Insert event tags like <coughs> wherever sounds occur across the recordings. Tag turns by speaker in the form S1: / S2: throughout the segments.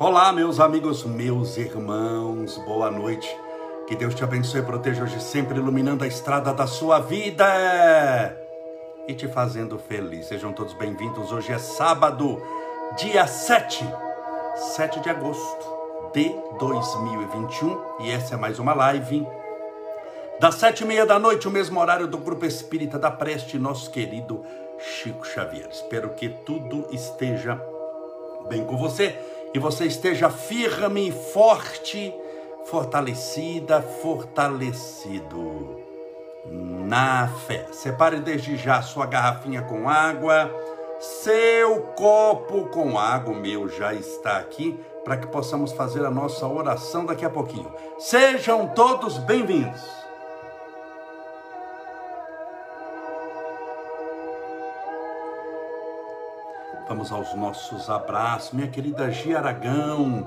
S1: Olá, meus amigos, meus irmãos, boa noite. Que Deus te abençoe e proteja hoje sempre, iluminando a estrada da sua vida e te fazendo feliz. Sejam todos bem-vindos. Hoje é sábado, dia 7, 7 de agosto de 2021 e essa é mais uma live das sete e meia da noite, o mesmo horário do Grupo Espírita da Preste, nosso querido Chico Xavier. Espero que tudo esteja bem com você e você esteja firme, forte, fortalecida, fortalecido na fé. Separe desde já sua garrafinha com água, seu copo com água, o meu já está aqui, para que possamos fazer a nossa oração daqui a pouquinho. Sejam todos bem-vindos. Vamos aos nossos abraços, minha querida Gia Aragão,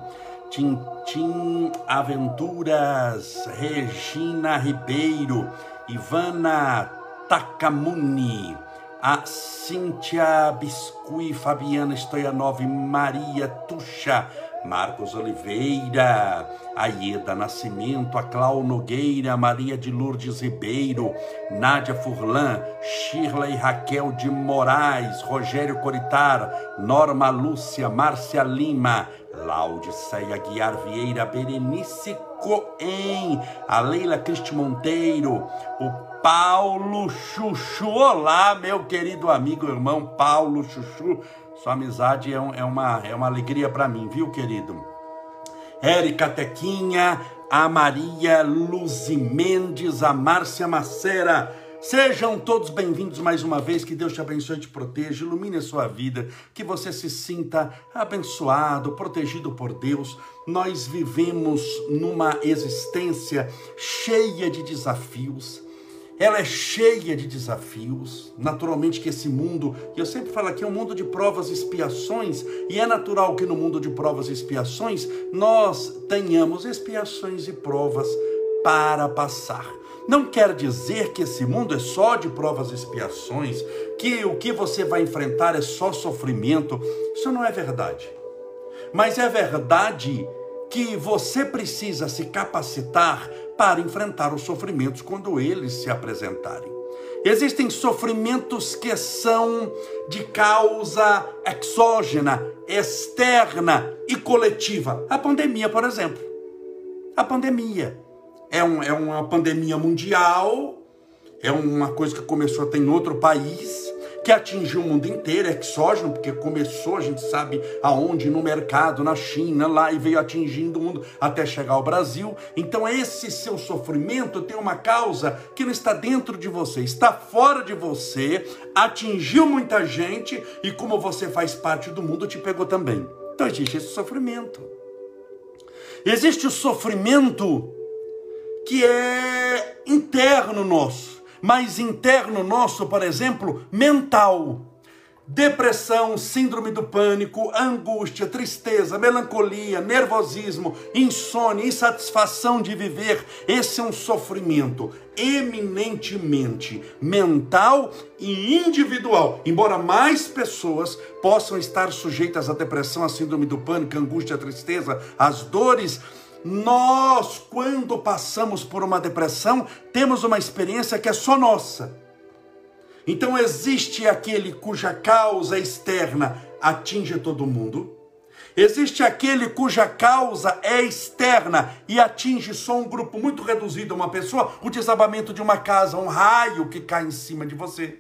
S1: Tintim Aventuras, Regina Ribeiro, Ivana Takamuni, a Cíntia Biscui, Fabiana Stoyanov, Maria Tuxa, Marcos Oliveira, Aieda Nascimento, a Clau Nogueira, Maria de Lourdes Ribeiro, Nádia Furlan, Shirley Raquel de Moraes, Rogério Coritar, Norma Lúcia, Márcia Lima, Laudiceia Guiar Vieira, Berenice Coen, a Leila Cristi Monteiro, o Paulo Chuchu. Olá, meu querido amigo, irmão Paulo Chuchu. Sua amizade é, é uma, é uma alegria para mim, viu, querido? Érica Tequinha, a Maria Luzi Mendes, a Márcia Macera. Sejam todos bem-vindos mais uma vez. Que Deus te abençoe te proteja, ilumine a sua vida, que você se sinta abençoado, protegido por Deus. Nós vivemos numa existência cheia de desafios ela é cheia de desafios. Naturalmente que esse mundo, e eu sempre falo aqui, é um mundo de provas e expiações, e é natural que no mundo de provas e expiações nós tenhamos expiações e provas para passar. Não quer dizer que esse mundo é só de provas e expiações, que o que você vai enfrentar é só sofrimento. Isso não é verdade. Mas é verdade que você precisa se capacitar para enfrentar os sofrimentos quando eles se apresentarem. Existem sofrimentos que são de causa exógena, externa e coletiva. A pandemia, por exemplo. A pandemia é, um, é uma pandemia mundial, é uma coisa que começou até em outro país, que atingiu o mundo inteiro, é exógeno, porque começou, a gente sabe aonde, no mercado, na China, lá, e veio atingindo o mundo até chegar ao Brasil. Então, esse seu sofrimento tem uma causa que não está dentro de você, está fora de você, atingiu muita gente, e como você faz parte do mundo, te pegou também. Então, existe esse sofrimento. Existe o sofrimento que é interno nosso mas interno nosso, por exemplo, mental. Depressão, síndrome do pânico, angústia, tristeza, melancolia, nervosismo, insônia, insatisfação de viver. Esse é um sofrimento eminentemente mental e individual. Embora mais pessoas possam estar sujeitas à depressão, à síndrome do pânico, à angústia, à tristeza, às dores, nós, quando passamos por uma depressão, temos uma experiência que é só nossa. Então existe aquele cuja causa externa atinge todo mundo. Existe aquele cuja causa é externa e atinge só um grupo muito reduzido, uma pessoa, o desabamento de uma casa, um raio que cai em cima de você.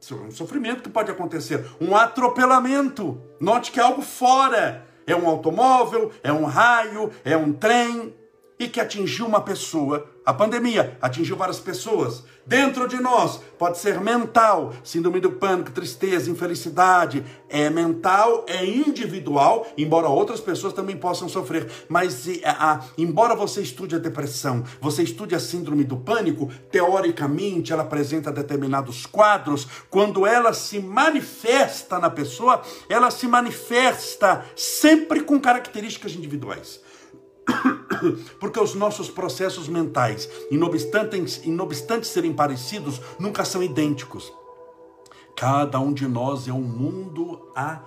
S1: Isso é um sofrimento que pode acontecer, um atropelamento. Note que é algo fora é um automóvel, é um raio, é um trem e que atingiu uma pessoa. A pandemia atingiu várias pessoas. Dentro de nós pode ser mental, síndrome do pânico, tristeza, infelicidade. É mental, é individual, embora outras pessoas também possam sofrer. Mas a, a, embora você estude a depressão, você estude a síndrome do pânico, teoricamente ela apresenta determinados quadros. Quando ela se manifesta na pessoa, ela se manifesta sempre com características individuais. <coughs> Porque os nossos processos mentais, inobstante, serem parecidos, nunca são idênticos. Cada um de nós é um mundo à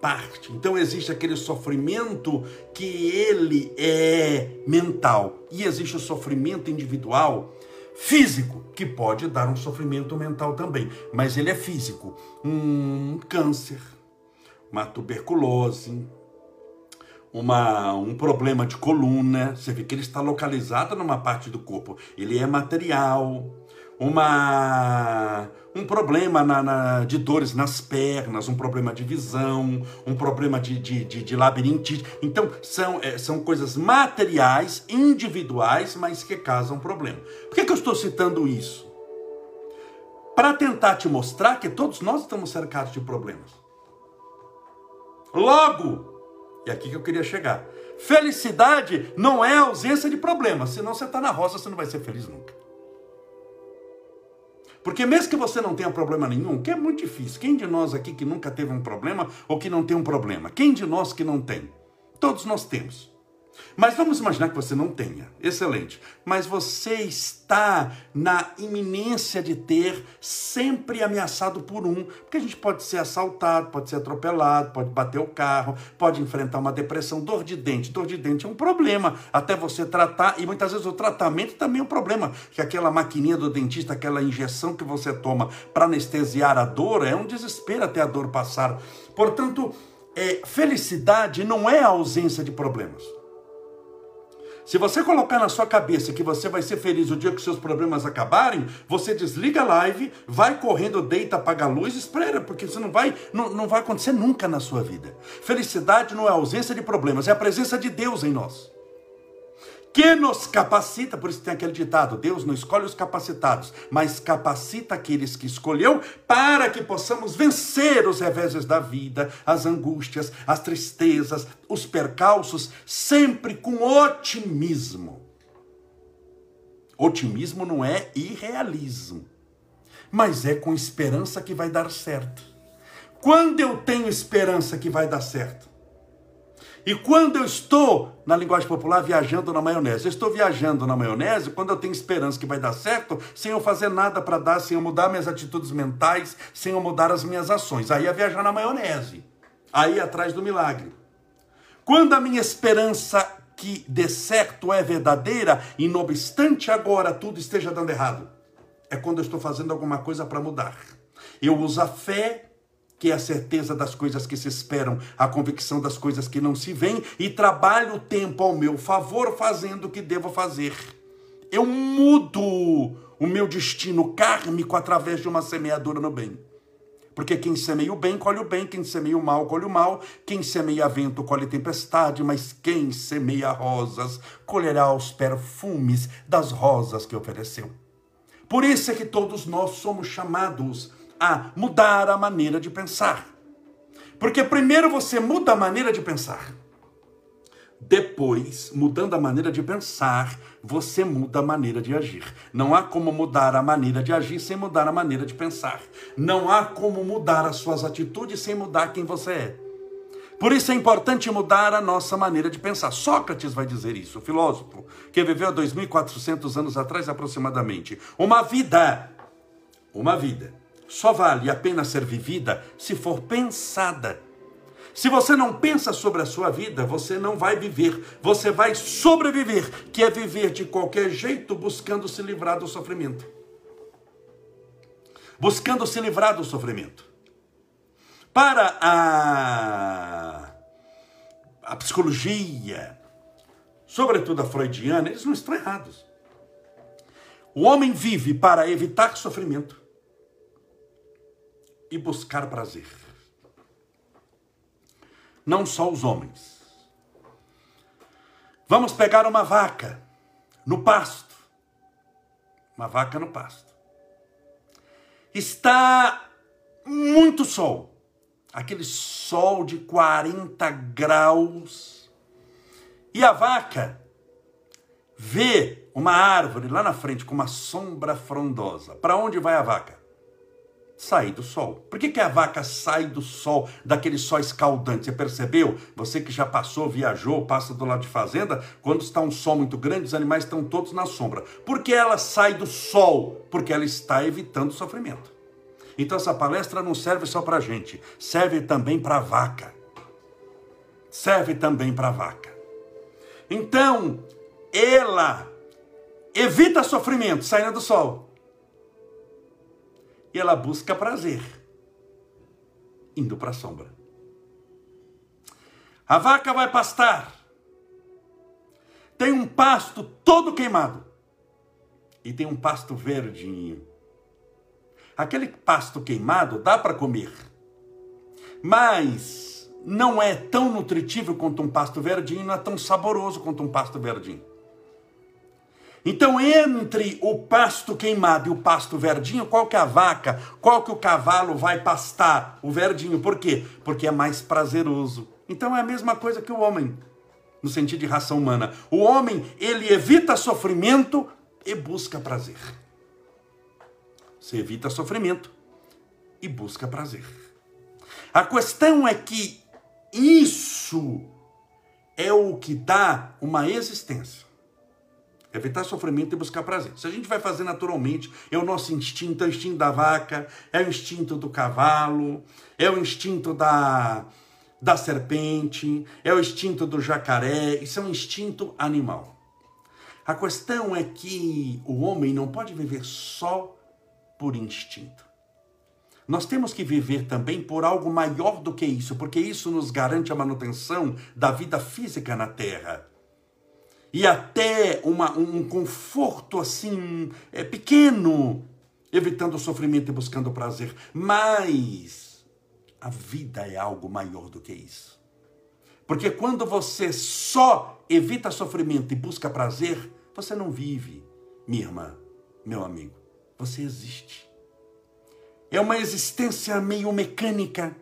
S1: parte. Então existe aquele sofrimento que ele é mental e existe o sofrimento individual físico, que pode dar um sofrimento mental também, mas ele é físico. Um câncer, uma tuberculose, uma, um problema de coluna, você vê que ele está localizado numa parte do corpo, ele é material, uma, um problema na, na, de dores nas pernas, um problema de visão, um problema de, de, de, de labirintite. Então, são, é, são coisas materiais, individuais, mas que causam problema. Por que, que eu estou citando isso? Para tentar te mostrar que todos nós estamos cercados de problemas. Logo, e aqui que eu queria chegar. Felicidade não é ausência de problemas, senão você está na roça, você não vai ser feliz nunca. Porque mesmo que você não tenha problema nenhum, que é muito difícil, quem de nós aqui que nunca teve um problema ou que não tem um problema? Quem de nós que não tem? Todos nós temos. Mas vamos imaginar que você não tenha. Excelente. Mas você está na iminência de ter, sempre ameaçado por um. Porque a gente pode ser assaltado, pode ser atropelado, pode bater o carro, pode enfrentar uma depressão, dor de dente. Dor de dente é um problema. Até você tratar, e muitas vezes o tratamento também é um problema. Que aquela maquininha do dentista, aquela injeção que você toma para anestesiar a dor, é um desespero até a dor passar. Portanto, é, felicidade não é a ausência de problemas. Se você colocar na sua cabeça que você vai ser feliz o dia que seus problemas acabarem, você desliga a live, vai correndo, deita, apaga a luz, espera, porque isso não vai, não, não vai acontecer nunca na sua vida. Felicidade não é ausência de problemas, é a presença de Deus em nós que nos capacita, por isso tem aquele ditado: Deus não escolhe os capacitados, mas capacita aqueles que escolheu para que possamos vencer os reveses da vida, as angústias, as tristezas, os percalços, sempre com otimismo. Otimismo não é irrealismo, mas é com esperança que vai dar certo. Quando eu tenho esperança que vai dar certo, e quando eu estou, na linguagem popular, viajando na maionese, eu estou viajando na maionese quando eu tenho esperança que vai dar certo, sem eu fazer nada para dar, sem eu mudar minhas atitudes mentais, sem eu mudar as minhas ações. Aí é viajar na maionese. Aí é atrás do milagre. Quando a minha esperança que dê certo é verdadeira, e não obstante agora tudo esteja dando errado, é quando eu estou fazendo alguma coisa para mudar. Eu uso a fé que é a certeza das coisas que se esperam, a convicção das coisas que não se veem, e trabalho o tempo ao meu favor, fazendo o que devo fazer. Eu mudo o meu destino kármico através de uma semeadura no bem. Porque quem semeia o bem, colhe o bem, quem semeia o mal, colhe o mal, quem semeia vento, colhe tempestade, mas quem semeia rosas, colherá os perfumes das rosas que ofereceu. Por isso é que todos nós somos chamados a mudar a maneira de pensar. Porque primeiro você muda a maneira de pensar. Depois, mudando a maneira de pensar, você muda a maneira de agir. Não há como mudar a maneira de agir sem mudar a maneira de pensar. Não há como mudar as suas atitudes sem mudar quem você é. Por isso é importante mudar a nossa maneira de pensar. Sócrates vai dizer isso, o filósofo, que viveu há 2.400 anos atrás aproximadamente. Uma vida, uma vida só vale a pena ser vivida se for pensada. Se você não pensa sobre a sua vida, você não vai viver, você vai sobreviver, que é viver de qualquer jeito buscando se livrar do sofrimento. Buscando se livrar do sofrimento. Para a, a psicologia, sobretudo a freudiana, eles não estão errados. O homem vive para evitar sofrimento e buscar prazer. Não só os homens. Vamos pegar uma vaca no pasto. Uma vaca no pasto. Está muito sol. Aquele sol de 40 graus. E a vaca vê uma árvore lá na frente com uma sombra frondosa. Para onde vai a vaca? Sair do sol. Por que, que a vaca sai do sol, daquele sol escaldante? Você percebeu? Você que já passou, viajou, passa do lado de fazenda, quando está um sol muito grande, os animais estão todos na sombra. Por que ela sai do sol? Porque ela está evitando sofrimento. Então essa palestra não serve só para gente, serve também para a vaca. serve também para a vaca. Então, ela evita sofrimento saindo do sol. E ela busca prazer indo para a sombra. A vaca vai pastar. Tem um pasto todo queimado. E tem um pasto verdinho. Aquele pasto queimado dá para comer. Mas não é tão nutritivo quanto um pasto verdinho, não é tão saboroso quanto um pasto verdinho. Então, entre o pasto queimado e o pasto verdinho, qual que é a vaca, qual que o cavalo vai pastar? O verdinho. Por quê? Porque é mais prazeroso. Então é a mesma coisa que o homem, no sentido de raça humana. O homem, ele evita sofrimento e busca prazer. Você evita sofrimento e busca prazer. A questão é que isso é o que dá uma existência. Evitar sofrimento e buscar prazer. Se a gente vai fazer naturalmente, é o nosso instinto, é o instinto da vaca, é o instinto do cavalo, é o instinto da, da serpente, é o instinto do jacaré, isso é um instinto animal. A questão é que o homem não pode viver só por instinto. Nós temos que viver também por algo maior do que isso, porque isso nos garante a manutenção da vida física na Terra e até uma, um conforto assim é, pequeno, evitando o sofrimento e buscando o prazer. Mas a vida é algo maior do que isso. Porque quando você só evita sofrimento e busca prazer, você não vive, minha irmã, meu amigo. Você existe. É uma existência meio mecânica.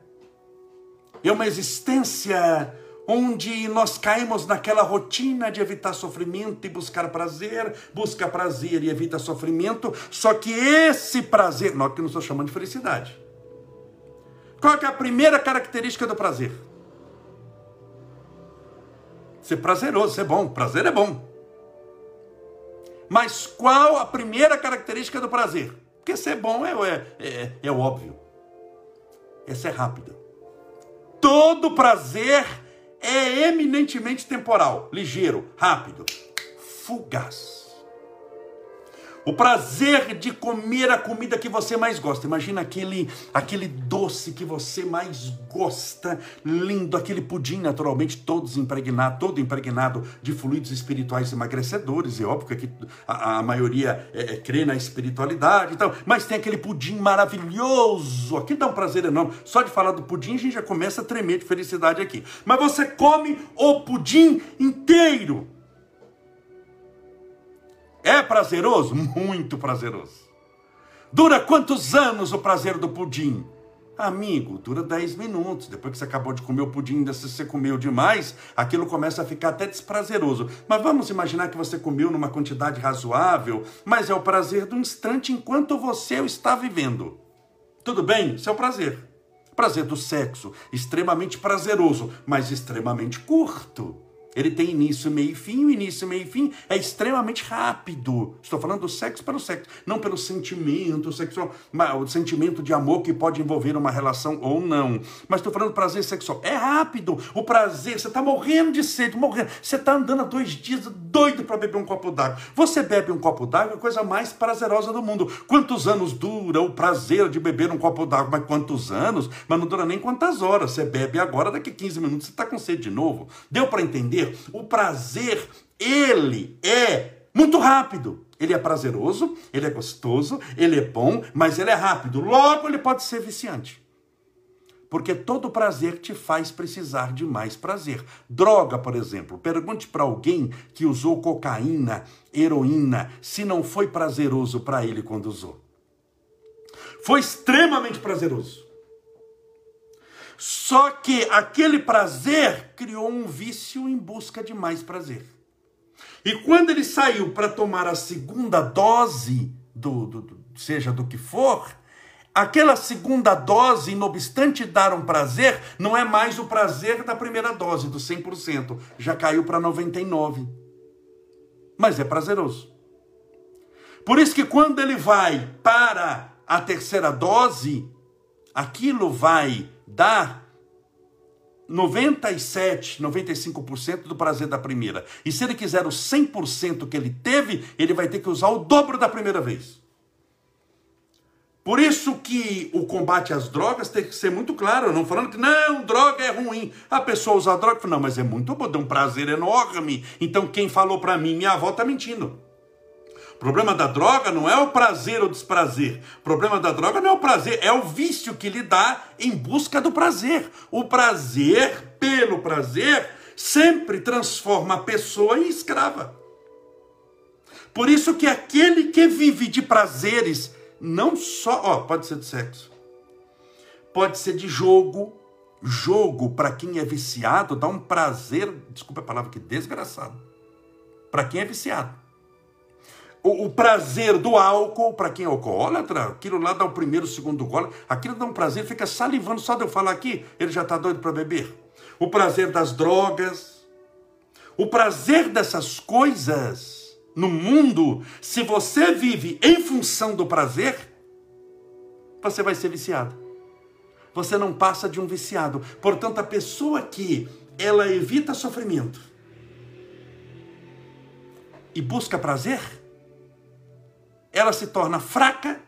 S1: É uma existência onde nós caímos naquela rotina de evitar sofrimento e buscar prazer, busca prazer e evita sofrimento, só que esse prazer, nós que não estou chamando de felicidade. Qual é a primeira característica do prazer? Ser prazeroso, ser bom. Prazer é bom. Mas qual a primeira característica do prazer? Porque ser bom é, é, é, é óbvio. É ser rápido. Todo prazer é eminentemente temporal, ligeiro, rápido, fugaz. O prazer de comer a comida que você mais gosta. Imagina aquele, aquele doce que você mais gosta, lindo, aquele pudim, naturalmente, todos impregnado, todo impregnado de fluidos espirituais emagrecedores. É óbvio que a, a maioria é, é, crê na espiritualidade e tal, mas tem aquele pudim maravilhoso. Aqui dá um prazer enorme. Só de falar do pudim, a gente já começa a tremer de felicidade aqui. Mas você come o pudim inteiro. É prazeroso? Muito prazeroso. Dura quantos anos o prazer do pudim? Amigo, dura 10 minutos. Depois que você acabou de comer o pudim, ainda se você comeu demais, aquilo começa a ficar até desprazeroso. Mas vamos imaginar que você comeu numa quantidade razoável, mas é o prazer do instante enquanto você o está vivendo. Tudo bem? Isso é o prazer. Prazer do sexo, extremamente prazeroso, mas extremamente curto. Ele tem início, meio e fim. O início, meio e fim é extremamente rápido. Estou falando do sexo pelo sexo, não pelo sentimento sexual, o sentimento de amor que pode envolver uma relação ou não. Mas estou falando do prazer sexual. É rápido. O prazer, você está morrendo de sede, morrendo. Você está andando há dois dias doido para beber um copo d'água. Você bebe um copo d'água, é a coisa mais prazerosa do mundo. Quantos anos dura o prazer de beber um copo d'água? Mas quantos anos? Mas não dura nem quantas horas. Você bebe agora, daqui a 15 minutos você está com sede de novo. Deu para entender? Prazer. O prazer, ele é muito rápido. Ele é prazeroso, ele é gostoso, ele é bom, mas ele é rápido. Logo, ele pode ser viciante. Porque todo prazer te faz precisar de mais prazer. Droga, por exemplo. Pergunte para alguém que usou cocaína, heroína, se não foi prazeroso para ele quando usou. Foi extremamente prazeroso. Só que aquele prazer criou um vício em busca de mais prazer. E quando ele saiu para tomar a segunda dose, do, do, do, seja do que for, aquela segunda dose, não obstante dar um prazer, não é mais o prazer da primeira dose, do 100%. Já caiu para 99%. Mas é prazeroso. Por isso que quando ele vai para a terceira dose, aquilo vai dar 97, 95% do prazer da primeira. E se ele quiser o 100% que ele teve, ele vai ter que usar o dobro da primeira vez. Por isso que o combate às drogas tem que ser muito claro, não falando que não, droga é ruim. A pessoa usa droga e fala, não, mas é muito bom, dá um prazer enorme. Então quem falou para mim, minha avó está mentindo. O problema da droga não é o prazer ou desprazer. O problema da droga não é o prazer, é o vício que lhe dá em busca do prazer. O prazer, pelo prazer, sempre transforma a pessoa em escrava. Por isso que aquele que vive de prazeres, não só, ó, pode ser de sexo, pode ser de jogo. Jogo, para quem é viciado, dá um prazer, desculpa a palavra que desgraçado. Para quem é viciado o, o prazer do álcool, para quem é alcoólatra, aquilo lá dá o primeiro, o segundo gole, aquilo dá um prazer, fica salivando só de eu falar aqui, ele já está doido para beber. O prazer das drogas, o prazer dessas coisas no mundo, se você vive em função do prazer, você vai ser viciado. Você não passa de um viciado. Portanto, a pessoa que ela evita sofrimento e busca prazer, ela se torna fraca,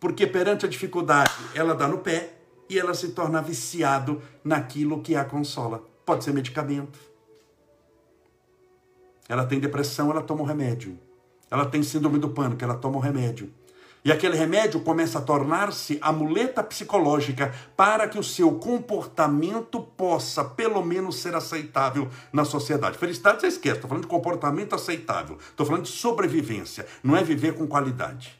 S1: porque perante a dificuldade ela dá no pé e ela se torna viciado naquilo que a consola. Pode ser medicamento. Ela tem depressão, ela toma um remédio. Ela tem síndrome do pânico, ela toma um remédio. E aquele remédio começa a tornar-se a muleta psicológica para que o seu comportamento possa, pelo menos, ser aceitável na sociedade. Felicidade você esquece, estou falando de comportamento aceitável. Estou falando de sobrevivência, não é viver com qualidade.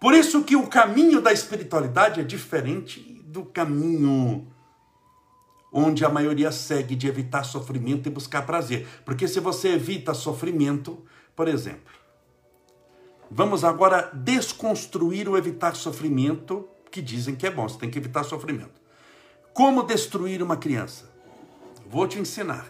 S1: Por isso que o caminho da espiritualidade é diferente do caminho onde a maioria segue de evitar sofrimento e buscar prazer. Porque se você evita sofrimento, por exemplo, Vamos agora desconstruir o evitar sofrimento, que dizem que é bom, você tem que evitar sofrimento. Como destruir uma criança? Vou te ensinar.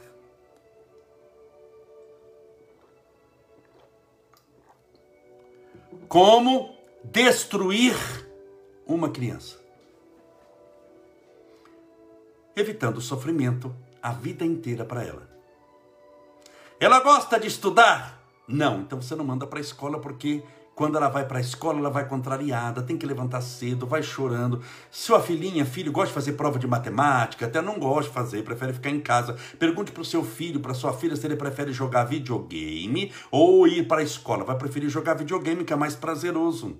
S1: Como destruir uma criança? Evitando o sofrimento a vida inteira para ela. Ela gosta de estudar? Não, então você não manda para a escola porque quando ela vai para a escola, ela vai contrariada, tem que levantar cedo, vai chorando. Sua filhinha, filho, gosta de fazer prova de matemática, até não gosta de fazer, prefere ficar em casa. Pergunte para o seu filho, para sua filha, se ele prefere jogar videogame ou ir para a escola. Vai preferir jogar videogame, que é mais prazeroso.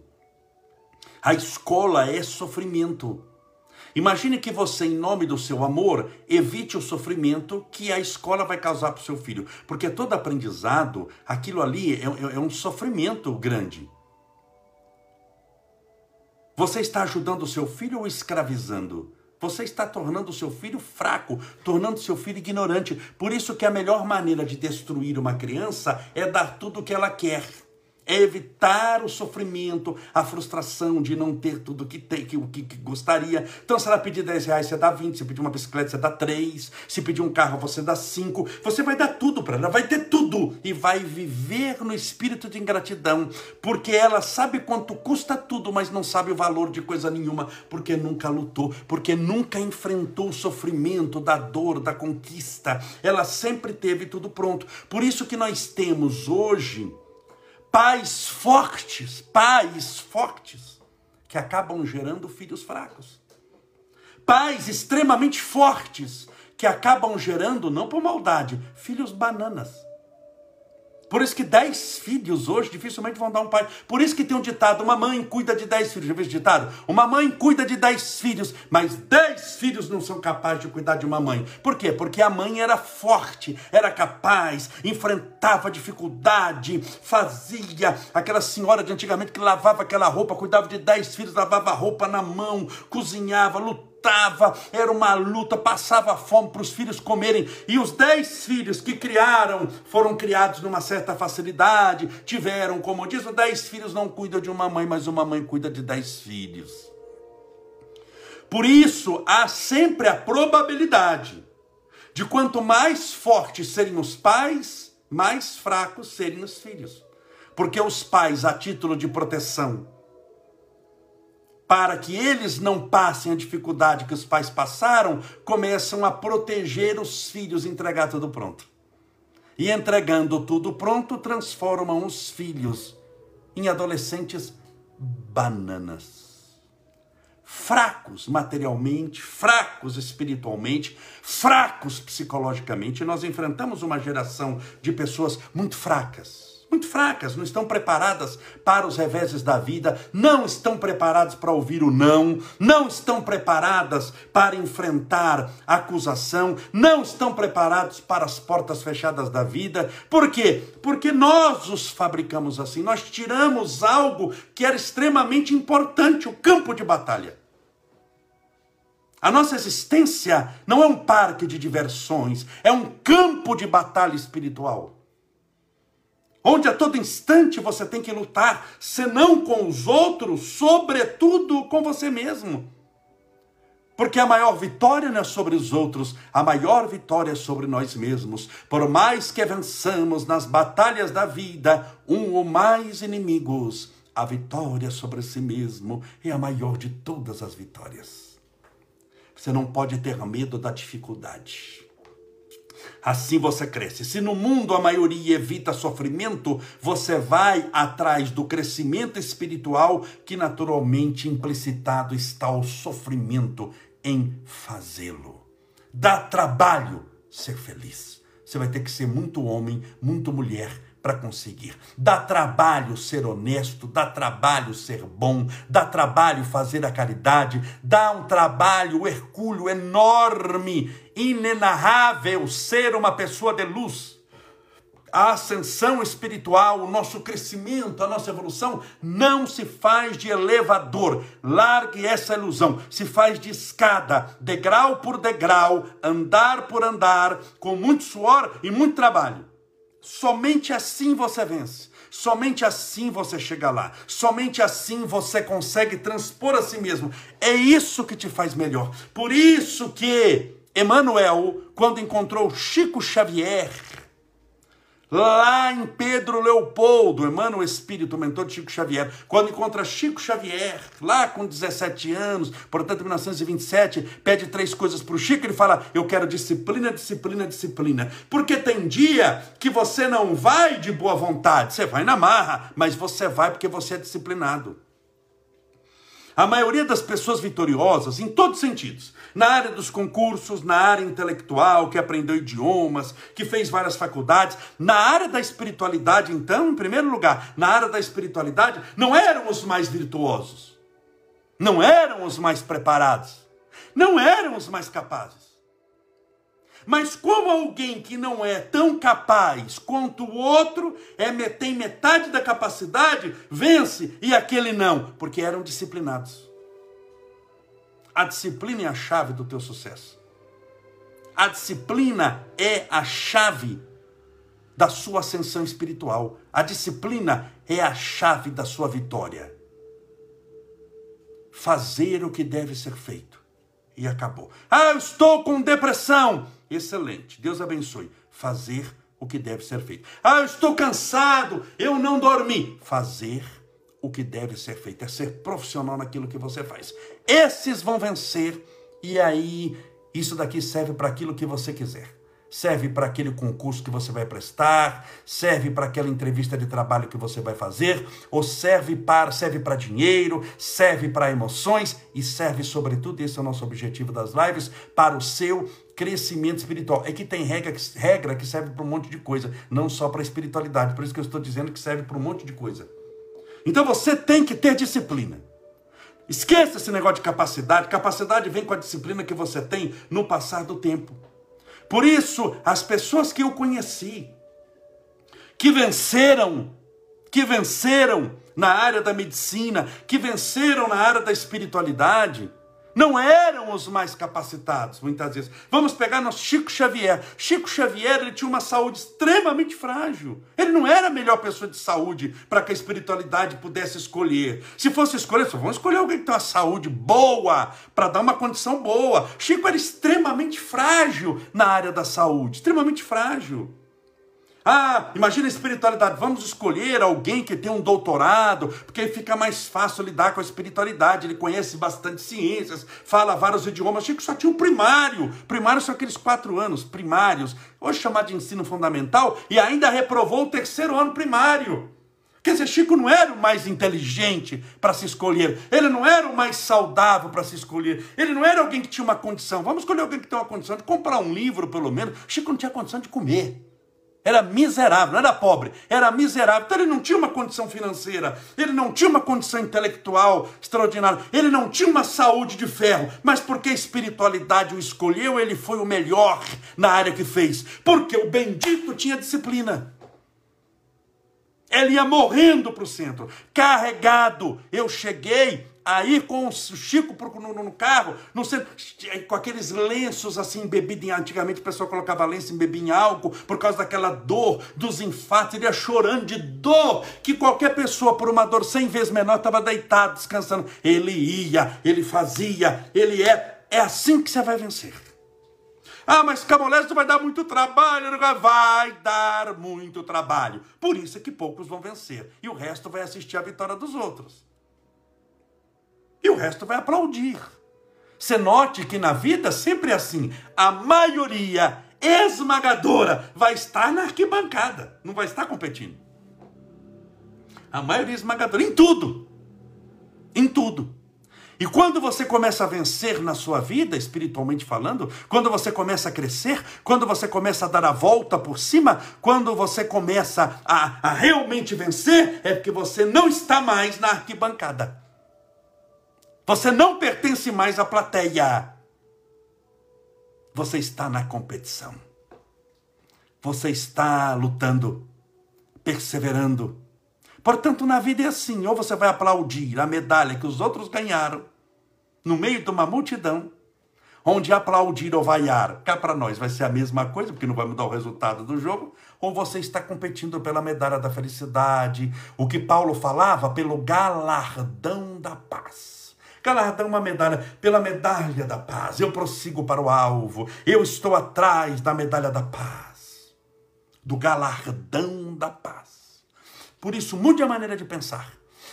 S1: A escola é sofrimento. Imagine que você, em nome do seu amor, evite o sofrimento que a escola vai causar para o seu filho. Porque todo aprendizado, aquilo ali é, é, é um sofrimento grande. Você está ajudando o seu filho ou escravizando? Você está tornando o seu filho fraco, tornando o seu filho ignorante. Por isso que a melhor maneira de destruir uma criança é dar tudo o que ela quer é evitar o sofrimento, a frustração de não ter tudo que, tem, que, que, que gostaria. Então, se ela pedir 10 reais, você dá 20. Se pedir uma bicicleta, você dá 3. Se pedir um carro, você dá 5. Você vai dar tudo para ela, vai ter tudo. E vai viver no espírito de ingratidão, porque ela sabe quanto custa tudo, mas não sabe o valor de coisa nenhuma, porque nunca lutou, porque nunca enfrentou o sofrimento da dor, da conquista. Ela sempre teve tudo pronto. Por isso que nós temos hoje pais fortes, pais fortes, que acabam gerando filhos fracos. Pais extremamente fortes, que acabam gerando, não por maldade, filhos bananas. Por isso que dez filhos hoje dificilmente vão dar um pai. Por isso que tem um ditado: uma mãe cuida de dez filhos. Já viu esse ditado? Uma mãe cuida de dez filhos, mas dez filhos não são capazes de cuidar de uma mãe. Por quê? Porque a mãe era forte, era capaz, enfrentava dificuldade, fazia aquela senhora de antigamente que lavava aquela roupa, cuidava de dez filhos, lavava a roupa na mão, cozinhava, lutava lutava, era uma luta, passava fome para os filhos comerem. E os dez filhos que criaram foram criados numa certa facilidade, tiveram, como diz, dez filhos não cuidam de uma mãe, mas uma mãe cuida de dez filhos. Por isso, há sempre a probabilidade de quanto mais fortes serem os pais, mais fracos serem os filhos. Porque os pais, a título de proteção, para que eles não passem a dificuldade que os pais passaram, começam a proteger os filhos, entregar tudo pronto. E entregando tudo pronto, transformam os filhos em adolescentes bananas fracos materialmente, fracos espiritualmente, fracos psicologicamente. Nós enfrentamos uma geração de pessoas muito fracas muito fracas, não estão preparadas para os reveses da vida, não estão preparadas para ouvir o não, não estão preparadas para enfrentar a acusação, não estão preparados para as portas fechadas da vida. Por quê? Porque nós os fabricamos assim, nós tiramos algo que era extremamente importante, o campo de batalha. A nossa existência não é um parque de diversões, é um campo de batalha espiritual onde a todo instante você tem que lutar, senão com os outros, sobretudo com você mesmo. Porque a maior vitória não é sobre os outros, a maior vitória é sobre nós mesmos. Por mais que vençamos nas batalhas da vida um ou mais inimigos, a vitória sobre si mesmo é a maior de todas as vitórias. Você não pode ter medo da dificuldade. Assim você cresce. Se no mundo a maioria evita sofrimento, você vai atrás do crescimento espiritual que naturalmente implicitado está o sofrimento em fazê-lo. Dá trabalho ser feliz. Você vai ter que ser muito homem, muito mulher para conseguir. Dá trabalho ser honesto, dá trabalho ser bom, dá trabalho fazer a caridade, dá um trabalho hercúleo enorme, inenarrável ser uma pessoa de luz. A ascensão espiritual, o nosso crescimento, a nossa evolução não se faz de elevador. Largue essa ilusão. Se faz de escada, degrau por degrau, andar por andar, com muito suor e muito trabalho. Somente assim você vence. Somente assim você chega lá. Somente assim você consegue transpor a si mesmo. É isso que te faz melhor. Por isso que Emmanuel, quando encontrou Chico Xavier, lá em Pedro Leopoldo, Emmanuel Espírito, mentor de Chico Xavier, quando encontra Chico Xavier, lá com 17 anos, portanto, em 1927, pede três coisas para o Chico, ele fala: Eu quero disciplina, disciplina, disciplina. Porque tem dia que você não vai de boa vontade, você vai na marra, mas você vai porque você é disciplinado. A maioria das pessoas vitoriosas, em todos os sentidos, na área dos concursos, na área intelectual, que aprendeu idiomas, que fez várias faculdades, na área da espiritualidade, então, em primeiro lugar, na área da espiritualidade, não eram os mais virtuosos, não eram os mais preparados, não eram os mais capazes. Mas como alguém que não é tão capaz quanto o outro é, tem metade da capacidade, vence e aquele não, porque eram disciplinados. A disciplina é a chave do teu sucesso. A disciplina é a chave da sua ascensão espiritual. A disciplina é a chave da sua vitória. Fazer o que deve ser feito. E acabou. Ah, eu estou com depressão. Excelente. Deus abençoe. Fazer o que deve ser feito. Ah, eu estou cansado, eu não dormi. Fazer o que deve ser feito é ser profissional naquilo que você faz. Esses vão vencer e aí isso daqui serve para aquilo que você quiser serve para aquele concurso que você vai prestar, serve para aquela entrevista de trabalho que você vai fazer, ou serve para serve para dinheiro, serve para emoções e serve sobretudo, esse é o nosso objetivo das lives, para o seu crescimento espiritual. É que tem regra, regra que serve para um monte de coisa, não só para a espiritualidade. Por isso que eu estou dizendo que serve para um monte de coisa. Então você tem que ter disciplina. Esqueça esse negócio de capacidade. Capacidade vem com a disciplina que você tem no passar do tempo. Por isso, as pessoas que eu conheci, que venceram, que venceram na área da medicina, que venceram na área da espiritualidade, não eram os mais capacitados, muitas vezes. Vamos pegar nosso Chico Xavier. Chico Xavier ele tinha uma saúde extremamente frágil. Ele não era a melhor pessoa de saúde para que a espiritualidade pudesse escolher. Se fosse escolher, só vamos escolher alguém que tem uma saúde boa, para dar uma condição boa. Chico era extremamente frágil na área da saúde, extremamente frágil. Ah, imagina a espiritualidade. Vamos escolher alguém que tem um doutorado, porque fica mais fácil lidar com a espiritualidade. Ele conhece bastante ciências, fala vários idiomas. Chico só tinha um primário. Primário são aqueles quatro anos primários, hoje chamado de ensino fundamental, e ainda reprovou o terceiro ano primário. Quer dizer, Chico não era o mais inteligente para se escolher, ele não era o mais saudável para se escolher, ele não era alguém que tinha uma condição. Vamos escolher alguém que tem uma condição de comprar um livro, pelo menos. Chico não tinha condição de comer. Era miserável, não era pobre, era miserável. Então ele não tinha uma condição financeira, ele não tinha uma condição intelectual extraordinária, ele não tinha uma saúde de ferro, mas porque a espiritualidade o escolheu, ele foi o melhor na área que fez. Porque o bendito tinha disciplina. Ele ia morrendo para o centro, carregado. Eu cheguei aí com o Chico no, no, carro, no centro, com aqueles lenços assim, bebido em, antigamente o pessoal colocava lenço em bebida em álcool, por causa daquela dor, dos infartos, ele ia chorando de dor, que qualquer pessoa por uma dor cem vezes menor estava deitado, descansando. Ele ia, ele fazia, ele é, é assim que você vai vencer. Ah, mas Camolés vai dar muito trabalho. Vai dar muito trabalho. Por isso é que poucos vão vencer. E o resto vai assistir a vitória dos outros e o resto vai aplaudir. Você note que na vida sempre é assim: a maioria esmagadora vai estar na arquibancada, não vai estar competindo. A maioria esmagadora, em tudo. Em tudo. E quando você começa a vencer na sua vida, espiritualmente falando, quando você começa a crescer, quando você começa a dar a volta por cima, quando você começa a, a realmente vencer, é porque você não está mais na arquibancada. Você não pertence mais à plateia. Você está na competição. Você está lutando, perseverando. Portanto, na vida é assim: ou você vai aplaudir a medalha que os outros ganharam, no meio de uma multidão, onde aplaudir ou vaiar, cá para nós vai ser a mesma coisa, porque não vai mudar o resultado do jogo, ou você está competindo pela medalha da felicidade, o que Paulo falava, pelo galardão da paz galardão uma medalha, pela medalha da paz. Eu prossigo para o alvo, eu estou atrás da medalha da paz, do galardão da paz. Por isso, mude a maneira de pensar.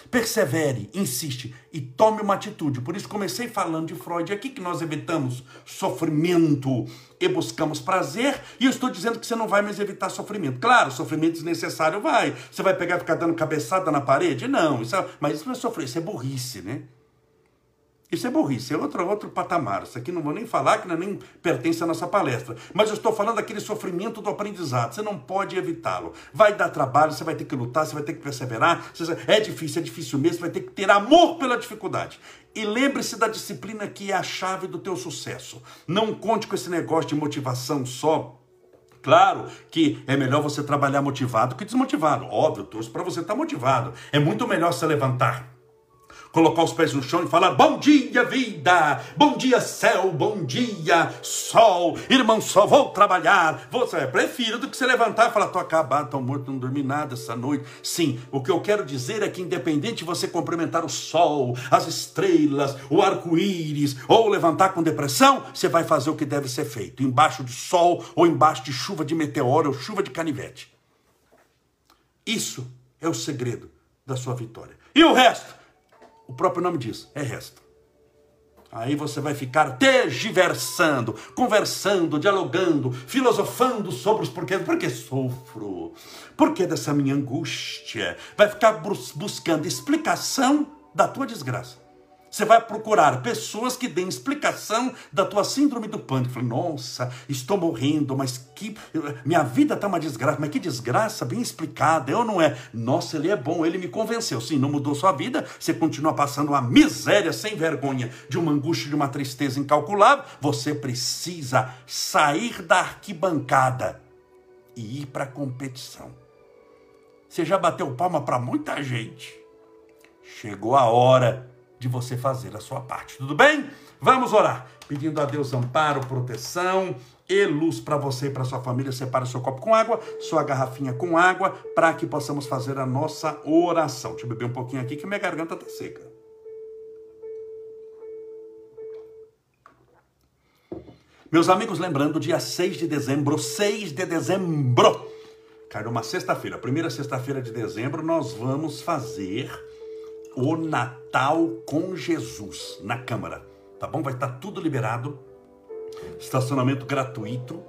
S1: Persevere, insiste e tome uma atitude. Por isso comecei falando de Freud. É aqui que nós evitamos sofrimento e buscamos prazer. E eu estou dizendo que você não vai mais evitar sofrimento. Claro, sofrimento desnecessário vai. Você vai pegar e ficar dando cabeçada na parede? Não, isso é, mas isso não é sofrer, isso é burrice, né? Isso é burrice, é outro, outro patamar. Isso aqui não vou nem falar, que é nem pertence à nossa palestra. Mas eu estou falando daquele sofrimento do aprendizado. Você não pode evitá-lo. Vai dar trabalho, você vai ter que lutar, você vai ter que perseverar. É difícil, é difícil mesmo, você vai ter que ter amor pela dificuldade. E lembre-se da disciplina que é a chave do teu sucesso. Não conte com esse negócio de motivação só Claro que é melhor você trabalhar motivado que desmotivado. Óbvio, torço para você estar motivado. É muito melhor se levantar colocar os pés no chão e falar: Bom dia, vida! Bom dia, céu! Bom dia, sol! Irmão, só vou trabalhar. Você é prefiro do que se levantar e falar: Tô acabado, tô morto, não dormi nada essa noite. Sim, o que eu quero dizer é que, independente de você cumprimentar o sol, as estrelas, o arco-íris, ou levantar com depressão, você vai fazer o que deve ser feito, embaixo de sol ou embaixo de chuva de meteoro ou chuva de canivete. Isso é o segredo da sua vitória. E o resto? O próprio nome diz, é resto. Aí você vai ficar tergiversando, conversando, dialogando, filosofando sobre os porquês. Por que sofro? Por que dessa minha angústia? Vai ficar buscando explicação da tua desgraça. Você vai procurar pessoas que deem explicação da tua síndrome do pânico. Fala, nossa, estou morrendo, mas que. Minha vida está uma desgraça, mas que desgraça, bem explicada. Eu não é. Nossa, ele é bom, ele me convenceu. Sim, não mudou sua vida, você continua passando uma miséria sem vergonha, de uma angústia, de uma tristeza incalculável. Você precisa sair da arquibancada e ir para a competição. Você já bateu palma para muita gente. Chegou a hora de você fazer a sua parte. Tudo bem? Vamos orar. Pedindo a Deus amparo, proteção e luz para você e para sua família. Separe seu copo com água, sua garrafinha com água, para que possamos fazer a nossa oração. Deixa eu beber um pouquinho aqui que minha garganta está seca. Meus amigos, lembrando, dia 6 de dezembro, 6 de dezembro, cai numa sexta-feira, primeira sexta-feira de dezembro, nós vamos fazer o Natal com Jesus na Câmara, tá bom? Vai estar tudo liberado, estacionamento gratuito,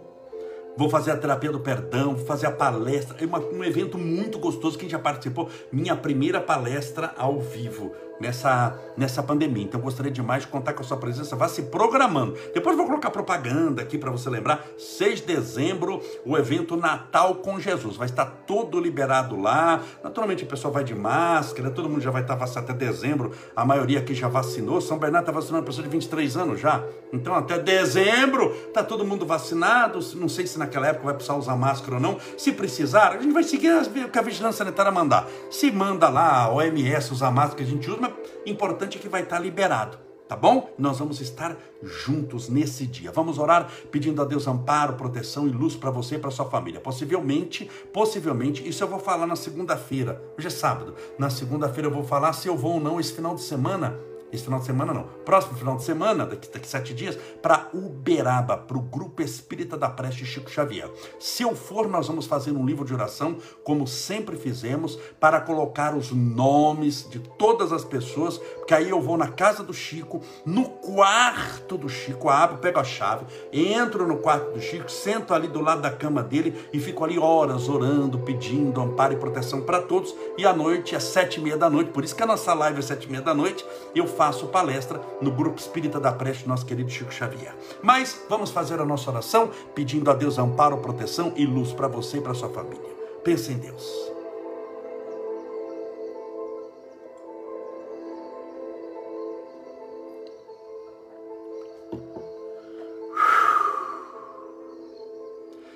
S1: Vou fazer a terapia do perdão, vou fazer a palestra. É uma, um evento muito gostoso. Quem já participou, minha primeira palestra ao vivo nessa, nessa pandemia. Então gostaria demais de contar com a sua presença. Vá se programando. Depois vou colocar propaganda aqui para você lembrar. 6 de dezembro, o evento Natal com Jesus. Vai estar todo liberado lá. Naturalmente o pessoal vai de máscara, todo mundo já vai estar vacinado até dezembro. A maioria aqui já vacinou. São Bernardo está vacinando pessoa de 23 anos já. Então até dezembro está todo mundo vacinado. Não sei se naquela época vai precisar usar máscara ou não. Se precisar, a gente vai seguir o que a vigilância sanitária mandar. Se manda lá a OMS usar máscara, a gente usa, mas importante é que vai estar liberado, tá bom? Nós vamos estar juntos nesse dia. Vamos orar pedindo a Deus amparo, proteção e luz para você e para sua família. Possivelmente, possivelmente, isso eu vou falar na segunda-feira. Hoje é sábado. Na segunda-feira eu vou falar se eu vou ou não esse final de semana esse final de semana não, próximo final de semana, daqui, daqui sete dias, para Uberaba, para o Grupo Espírita da Preste Chico Xavier. Se eu for, nós vamos fazer um livro de oração, como sempre fizemos, para colocar os nomes de todas as pessoas, porque aí eu vou na casa do Chico, no quarto do Chico, abro, pego a chave, entro no quarto do Chico, sento ali do lado da cama dele e fico ali horas orando, pedindo amparo e proteção para todos, e à noite, às sete e meia da noite, por isso que a nossa live é sete e meia da noite, eu faço faço palestra no Grupo Espírita da Preste, nosso querido Chico Xavier. Mas vamos fazer a nossa oração pedindo a Deus amparo, proteção e luz para você e para sua família. Pense em Deus.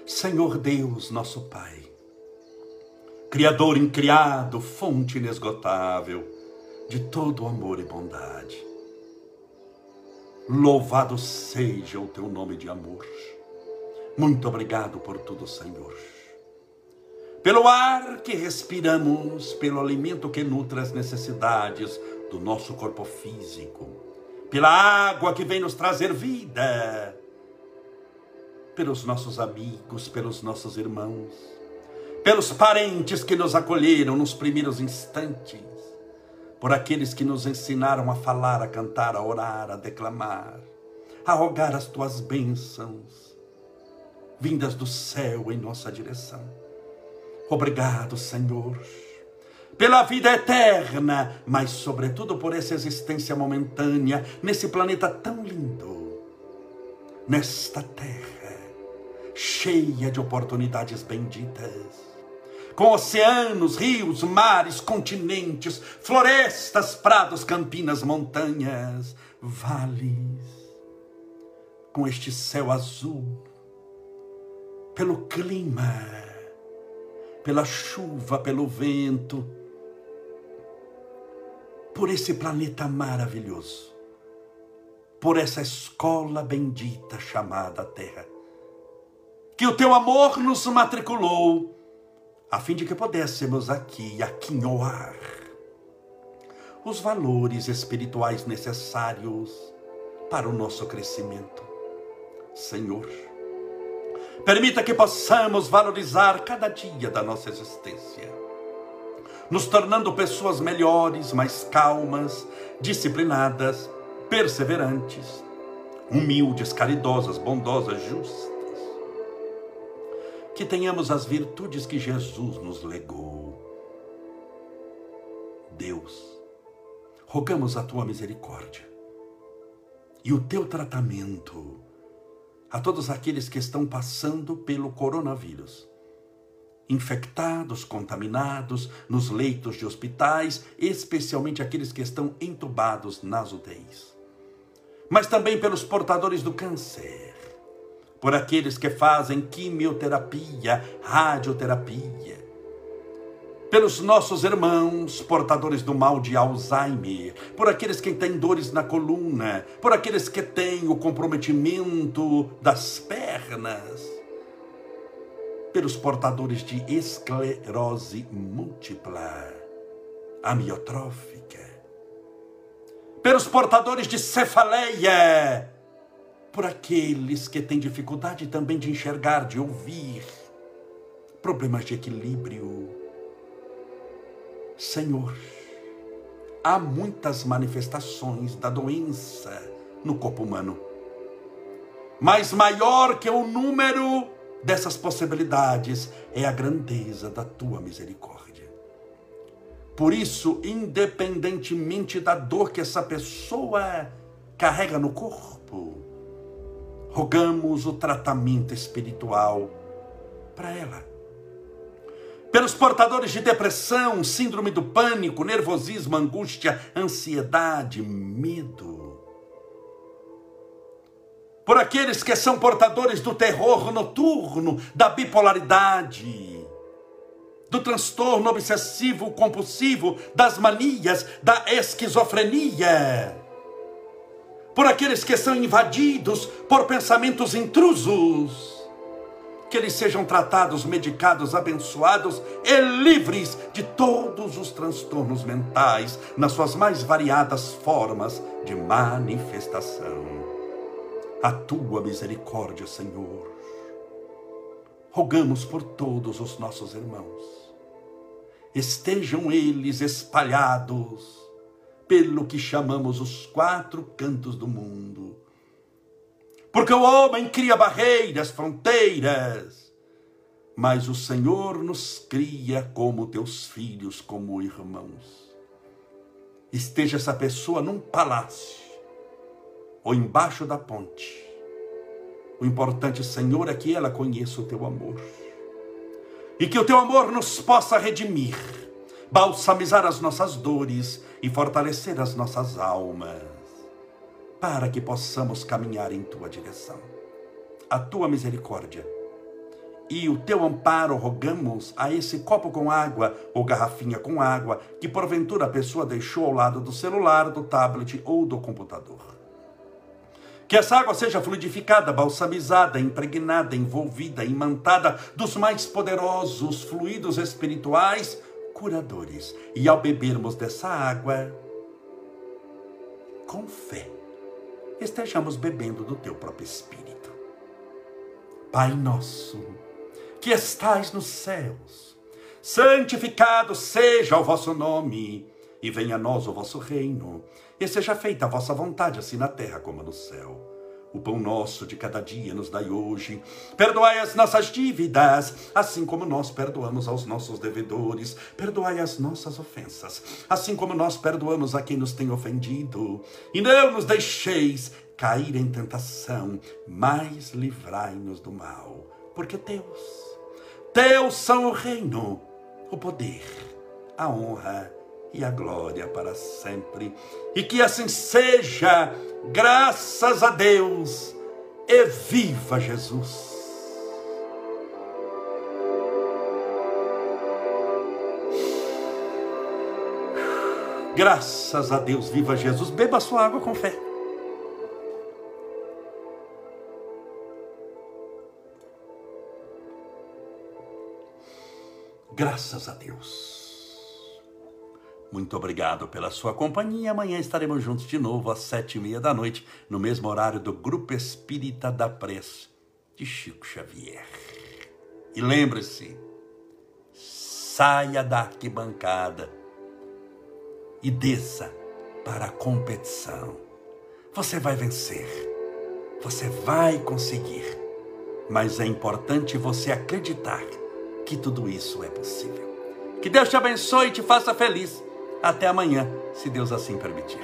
S1: Senhor Deus, nosso Pai, Criador incriado, fonte inesgotável, de todo amor e bondade. Louvado seja o teu nome de amor. Muito obrigado por tudo, Senhor. Pelo ar que respiramos, pelo alimento que nutre as necessidades do nosso corpo físico, pela água que vem nos trazer vida, pelos nossos amigos, pelos nossos irmãos, pelos parentes que nos acolheram nos primeiros instantes, por aqueles que nos ensinaram a falar, a cantar, a orar, a declamar, a rogar as tuas bênçãos, vindas do céu em nossa direção. Obrigado, Senhor, pela vida eterna, mas sobretudo por essa existência momentânea nesse planeta tão lindo, nesta terra cheia de oportunidades benditas com oceanos, rios, mares, continentes, florestas, prados, campinas, montanhas, vales, com este céu azul, pelo clima, pela chuva, pelo vento, por esse planeta maravilhoso, por essa escola bendita chamada Terra, que o teu amor nos matriculou a fim de que pudéssemos aqui aquinhoar os valores espirituais necessários para o nosso crescimento. Senhor, permita que possamos valorizar cada dia da nossa existência, nos tornando pessoas melhores, mais calmas, disciplinadas, perseverantes, humildes, caridosas, bondosas, justas que tenhamos as virtudes que Jesus nos legou. Deus, rogamos a tua misericórdia e o teu tratamento a todos aqueles que estão passando pelo coronavírus, infectados, contaminados nos leitos de hospitais, especialmente aqueles que estão entubados nas UTIs, mas também pelos portadores do câncer por aqueles que fazem quimioterapia, radioterapia, pelos nossos irmãos portadores do mal de Alzheimer, por aqueles que têm dores na coluna, por aqueles que têm o comprometimento das pernas, pelos portadores de esclerose múltipla, amiotrófica, pelos portadores de cefaleia, por aqueles que têm dificuldade também de enxergar, de ouvir, problemas de equilíbrio. Senhor, há muitas manifestações da doença no corpo humano. Mas maior que o número dessas possibilidades é a grandeza da tua misericórdia. Por isso, independentemente da dor que essa pessoa carrega no corpo, rogamos o tratamento espiritual para ela pelos portadores de depressão, síndrome do pânico, nervosismo, angústia, ansiedade, medo. Por aqueles que são portadores do terror noturno, da bipolaridade, do transtorno obsessivo compulsivo, das manias, da esquizofrenia. Por aqueles que são invadidos por pensamentos intrusos que eles sejam tratados, medicados, abençoados e livres de todos os transtornos mentais, nas suas mais variadas formas de manifestação. A tua misericórdia, Senhor. Rogamos por todos os nossos irmãos. Estejam eles espalhados pelo que chamamos os quatro cantos do mundo porque o homem cria barreiras, fronteiras, mas o Senhor nos cria como teus filhos, como irmãos. Esteja essa pessoa num palácio ou embaixo da ponte. O importante, Senhor, é que ela conheça o teu amor. E que o teu amor nos possa redimir, balsamizar as nossas dores e fortalecer as nossas almas para que possamos caminhar em tua direção. A tua misericórdia e o teu amparo rogamos a esse copo com água ou garrafinha com água que porventura a pessoa deixou ao lado do celular, do tablet ou do computador. Que essa água seja fluidificada, balsamizada, impregnada, envolvida, imantada dos mais poderosos fluidos espirituais curadores. E ao bebermos dessa água, com fé, estejamos bebendo do teu próprio Espírito. Pai nosso, que estais nos céus, santificado seja o vosso nome, e venha a nós o vosso reino, e seja feita a vossa vontade, assim na terra como no céu. O pão nosso de cada dia nos dai hoje. Perdoai as nossas dívidas, assim como nós perdoamos aos nossos devedores. Perdoai as nossas ofensas, assim como nós perdoamos a quem nos tem ofendido. E não nos deixeis cair em tentação, mas livrai-nos do mal. Porque Deus, Deus são o reino, o poder, a honra e a glória para sempre. E que assim seja, graças a Deus, e viva Jesus. Graças a Deus, viva Jesus. Beba sua água com fé. Graças a Deus. Muito obrigado pela sua companhia. Amanhã estaremos juntos de novo às sete e meia da noite, no mesmo horário do Grupo Espírita da Prece de Chico Xavier. E lembre-se, saia da arquibancada e desça para a competição. Você vai vencer, você vai conseguir, mas é importante você acreditar que tudo isso é possível. Que Deus te abençoe e te faça feliz. Até amanhã, se Deus assim permitir.